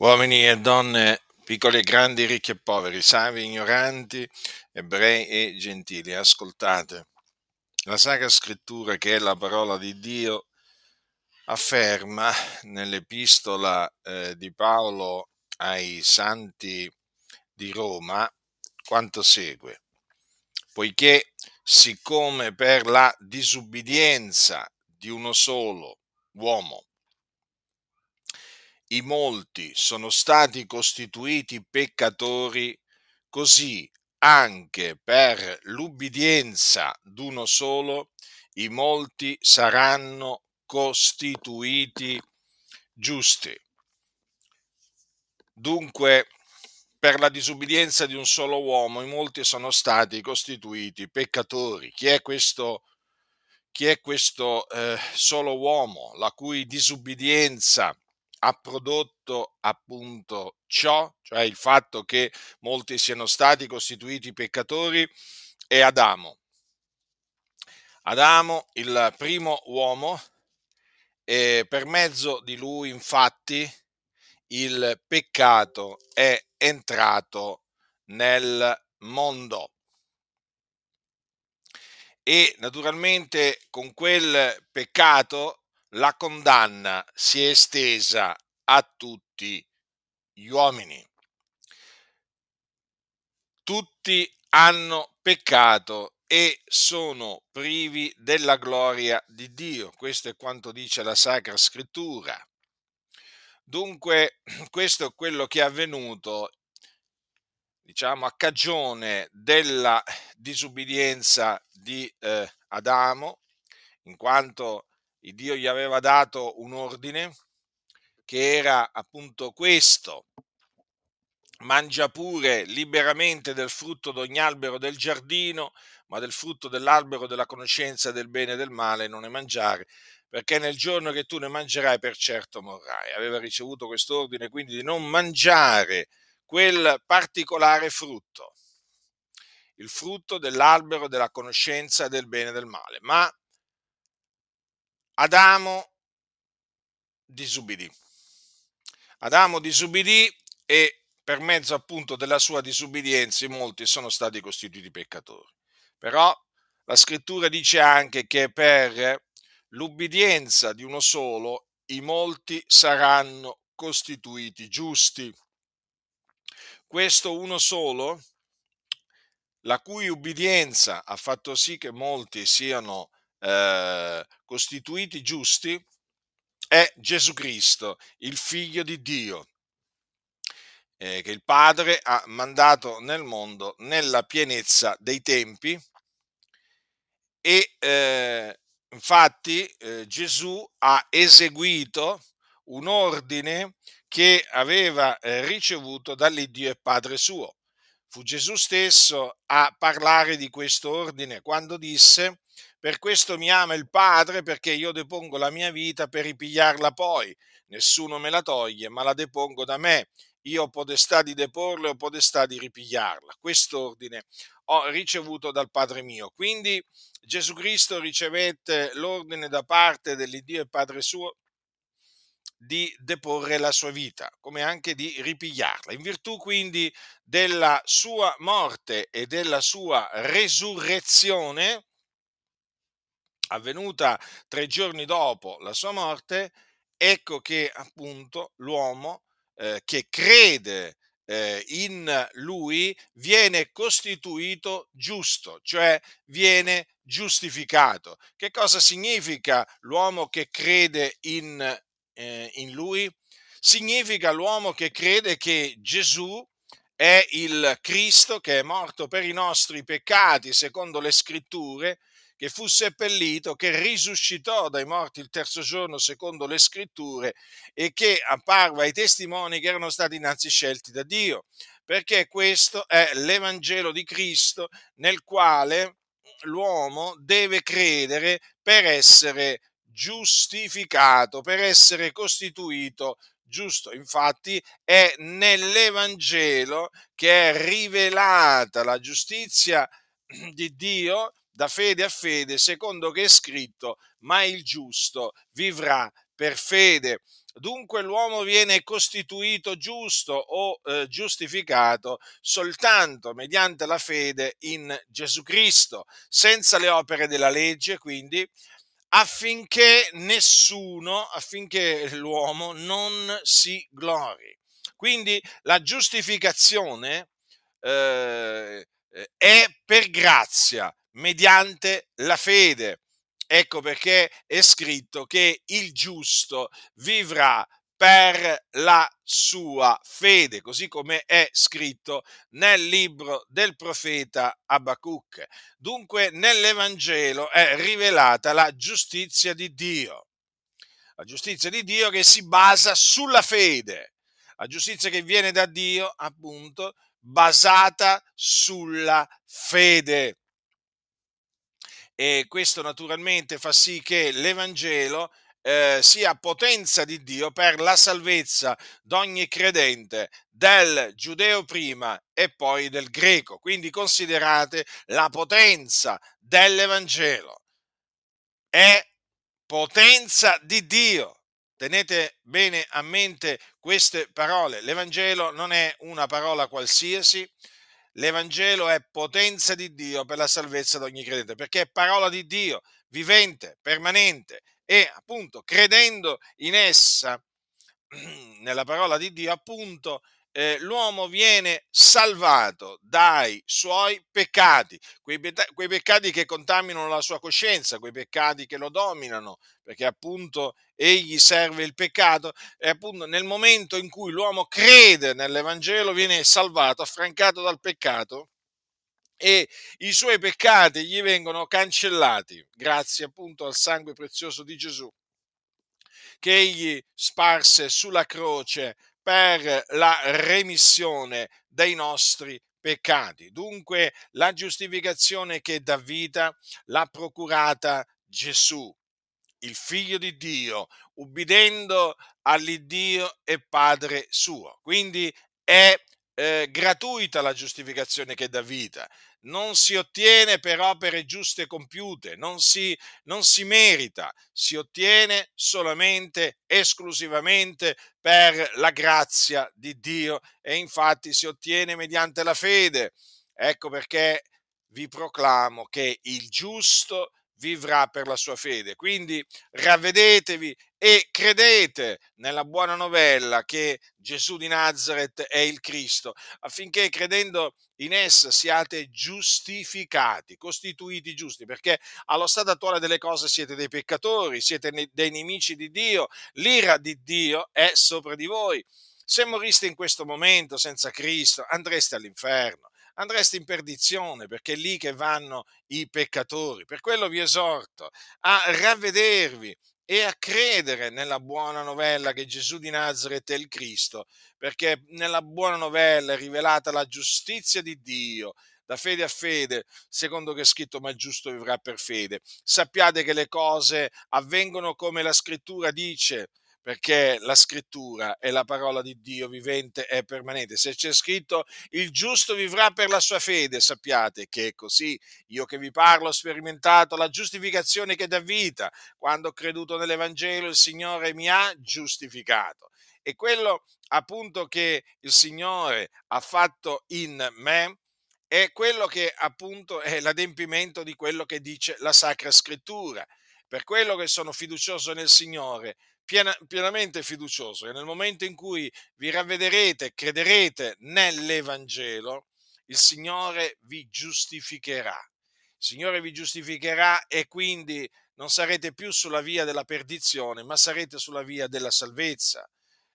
Uomini e donne, piccoli e grandi, ricchi e poveri, savi ignoranti, ebrei e gentili, ascoltate. La Sacra Scrittura, che è la parola di Dio, afferma nell'epistola eh, di Paolo ai santi di Roma quanto segue. Poiché siccome per la disubbidienza di uno solo uomo i molti sono stati costituiti peccatori, così anche per l'ubbidienza d'uno solo i molti saranno costituiti giusti. Dunque, per la disubbidienza di un solo uomo, i molti sono stati costituiti peccatori. Chi è questo, chi è questo eh, solo uomo la cui disubbidienza ha prodotto appunto ciò, cioè il fatto che molti siano stati costituiti peccatori, è Adamo. Adamo, il primo uomo, e per mezzo di lui infatti il peccato è entrato nel mondo. E naturalmente con quel peccato la condanna si è estesa a tutti gli uomini. Tutti hanno peccato e sono privi della gloria di Dio. Questo è quanto dice la Sacra Scrittura. Dunque, questo è quello che è avvenuto, diciamo, a cagione della disubbidienza di eh, Adamo, in quanto il Dio gli aveva dato un ordine che era appunto questo, mangia pure liberamente del frutto d'ogni albero del giardino, ma del frutto dell'albero della conoscenza del bene e del male non ne mangiare, perché nel giorno che tu ne mangerai per certo morrai. Aveva ricevuto questo ordine quindi di non mangiare quel particolare frutto, il frutto dell'albero della conoscenza del bene e del male, ma Adamo disubbidì. Adamo disubbidì e per mezzo appunto della sua disubbidienza molti sono stati costituiti peccatori. Però la scrittura dice anche che per l'ubbidienza di uno solo i molti saranno costituiti giusti. Questo uno solo, la cui ubbidienza ha fatto sì che molti siano eh, costituiti giusti è Gesù Cristo, il figlio di Dio, eh, che il Padre ha mandato nel mondo nella pienezza dei tempi e eh, infatti eh, Gesù ha eseguito un ordine che aveva eh, ricevuto dall'Iddio e Padre suo. Fu Gesù stesso a parlare di questo ordine quando disse per questo mi ama il Padre, perché io depongo la mia vita per ripigliarla poi. Nessuno me la toglie, ma la depongo da me. Io ho potestà di deporla e ho potestà di ripigliarla. Quest'ordine ho ricevuto dal Padre mio. Quindi Gesù Cristo ricevette l'ordine da parte dell'Iddio e Padre suo di deporre la sua vita, come anche di ripigliarla. In virtù quindi della sua morte e della sua resurrezione, avvenuta tre giorni dopo la sua morte, ecco che appunto l'uomo eh, che crede eh, in lui viene costituito giusto, cioè viene giustificato. Che cosa significa l'uomo che crede in, eh, in lui? Significa l'uomo che crede che Gesù è il Cristo che è morto per i nostri peccati, secondo le scritture, che fu seppellito, che risuscitò dai morti il terzo giorno secondo le scritture e che apparve ai testimoni che erano stati innanzi scelti da Dio, perché questo è l'Evangelo di Cristo nel quale l'uomo deve credere per essere giustificato, per essere costituito giusto. Infatti è nell'Evangelo che è rivelata la giustizia di Dio da fede a fede, secondo che è scritto, ma il giusto vivrà per fede. Dunque l'uomo viene costituito giusto o eh, giustificato soltanto mediante la fede in Gesù Cristo, senza le opere della legge, quindi affinché nessuno, affinché l'uomo non si glori. Quindi la giustificazione eh, è per grazia, mediante la fede. Ecco perché è scritto che il giusto vivrà per la sua fede, così come è scritto nel libro del profeta Abacuc. Dunque nell'Evangelo è rivelata la giustizia di Dio, la giustizia di Dio che si basa sulla fede, la giustizia che viene da Dio, appunto, basata sulla fede e questo naturalmente fa sì che l'Evangelo eh, sia potenza di Dio per la salvezza d'ogni credente, del giudeo prima e poi del greco. Quindi considerate la potenza dell'Evangelo. È potenza di Dio. Tenete bene a mente queste parole. L'Evangelo non è una parola qualsiasi, L'Evangelo è potenza di Dio per la salvezza di ogni credente, perché è parola di Dio, vivente, permanente e appunto credendo in essa, nella parola di Dio, appunto eh, l'uomo viene salvato dai suoi peccati, quei, quei, peccati che contaminano la sua coscienza, quei peccati che lo dominano, perché appunto egli serve il peccato e appunto nel momento in cui l'uomo crede nell'Evangelo viene salvato, affrancato dal peccato e i suoi peccati gli vengono cancellati grazie appunto al sangue prezioso di Gesù che egli sparse sulla croce per la remissione dei nostri peccati. Dunque la giustificazione che dà vita l'ha procurata Gesù, il figlio di Dio, ubbidendo all'Iddio e Padre suo. Quindi è eh, gratuita la giustificazione che dà vita, non si ottiene per opere giuste compiute, non si, non si merita, si ottiene solamente, esclusivamente per la grazia di Dio e infatti si ottiene mediante la fede. Ecco perché vi proclamo che il giusto vivrà per la sua fede. Quindi ravvedetevi e credete nella buona novella che Gesù di Nazareth è il Cristo, affinché credendo in essa siate giustificati, costituiti giusti, perché allo stato attuale delle cose siete dei peccatori, siete dei nemici di Dio, l'ira di Dio è sopra di voi. Se moriste in questo momento senza Cristo, andreste all'inferno andreste in perdizione, perché è lì che vanno i peccatori. Per quello vi esorto a ravvedervi e a credere nella buona novella che Gesù di Nazareth è il Cristo, perché nella buona novella è rivelata la giustizia di Dio, da fede a fede, secondo che è scritto, ma il giusto vivrà per fede. Sappiate che le cose avvengono come la scrittura dice, perché la scrittura è la parola di Dio vivente e permanente. Se c'è scritto il giusto vivrà per la sua fede, sappiate che è così. Io che vi parlo ho sperimentato la giustificazione che dà vita. Quando ho creduto nell'Evangelo il Signore mi ha giustificato. E quello appunto che il Signore ha fatto in me è quello che appunto è l'adempimento di quello che dice la Sacra Scrittura. Per quello che sono fiducioso nel Signore, piena, pienamente fiducioso che nel momento in cui vi ravvederete, crederete nell'Evangelo, il Signore vi giustificherà. Il Signore vi giustificherà e quindi non sarete più sulla via della perdizione, ma sarete sulla via della salvezza.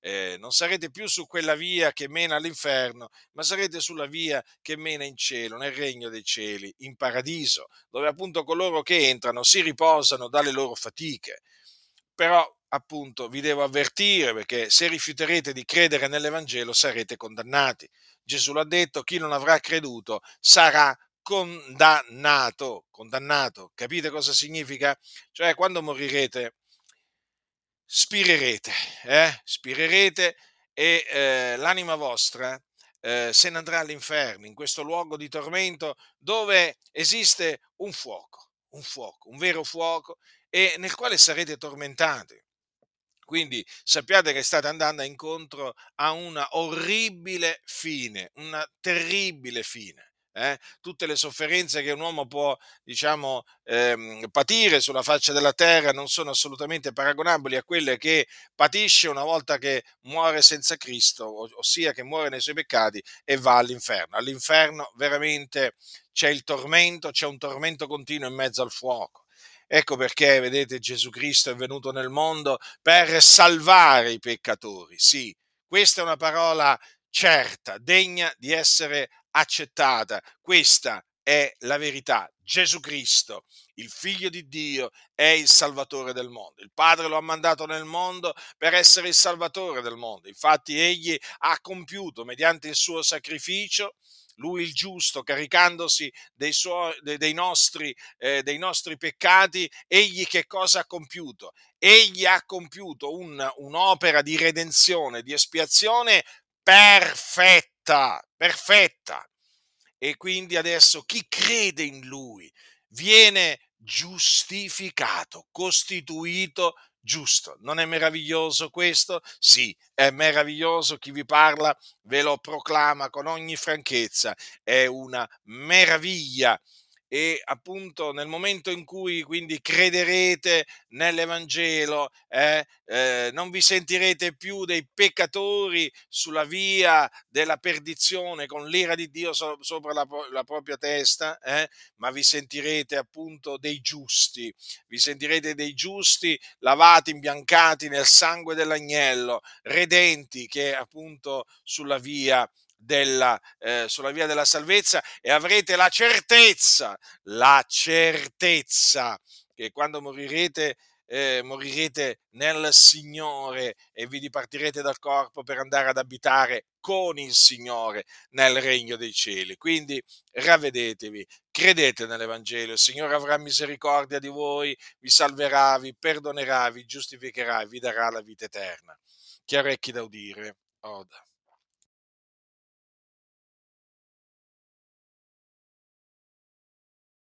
Eh, non sarete più su quella via che mena all'inferno, ma sarete sulla via che mena in cielo, nel regno dei cieli, in paradiso, dove appunto coloro che entrano si riposano dalle loro fatiche. Però appunto vi devo avvertire perché se rifiuterete di credere nell'Evangelo sarete condannati. Gesù l'ha detto, chi non avrà creduto sarà condannato. Condannato, capite cosa significa? Cioè quando morirete spirerete, eh? spirerete e eh, l'anima vostra eh, se ne andrà all'inferno, in questo luogo di tormento dove esiste un fuoco, un fuoco, un vero fuoco e nel quale sarete tormentati Quindi sappiate che state andando incontro a una orribile fine, una terribile fine. Eh? Tutte le sofferenze che un uomo può, diciamo, ehm, patire sulla faccia della terra non sono assolutamente paragonabili a quelle che patisce una volta che muore senza Cristo, ossia che muore nei suoi peccati e va all'inferno. All'inferno veramente c'è il tormento, c'è un tormento continuo in mezzo al fuoco. Ecco perché, vedete, Gesù Cristo è venuto nel mondo per salvare i peccatori. Sì, questa è una parola certa, degna di essere accettata. Questa è la verità. Gesù Cristo, il figlio di Dio, è il salvatore del mondo. Il Padre lo ha mandato nel mondo per essere il salvatore del mondo. Infatti egli ha compiuto mediante il suo sacrificio lui il giusto, caricandosi dei, suoi, dei, nostri, eh, dei nostri, peccati, egli che cosa ha compiuto? Egli ha compiuto un, un'opera di redenzione, di espiazione perfetta, perfetta. E quindi adesso chi crede in lui viene giustificato, costituito giusto. Non è meraviglioso questo? Sì, è meraviglioso. Chi vi parla ve lo proclama con ogni franchezza. È una meraviglia e appunto nel momento in cui quindi crederete nell'Evangelo, eh, eh, non vi sentirete più dei peccatori sulla via della perdizione con l'ira di Dio so- sopra la, la, propria testa, eh, ma vi sentirete appunto dei giusti, vi sentirete dei giusti lavati, imbiancati nel sangue dell'agnello, redenti che appunto sulla via della, eh, sulla via della salvezza e avrete la certezza, la certezza che quando morirete, eh, morirete nel Signore e vi dipartirete dal corpo per andare ad abitare con il Signore nel regno dei cieli. Quindi ravvedetevi, credete nell'Evangelo, il Signore avrà misericordia di voi, vi salverà, vi perdonerà, vi giustificherà e vi darà la vita eterna. Chi ha orecchi da udire, oda.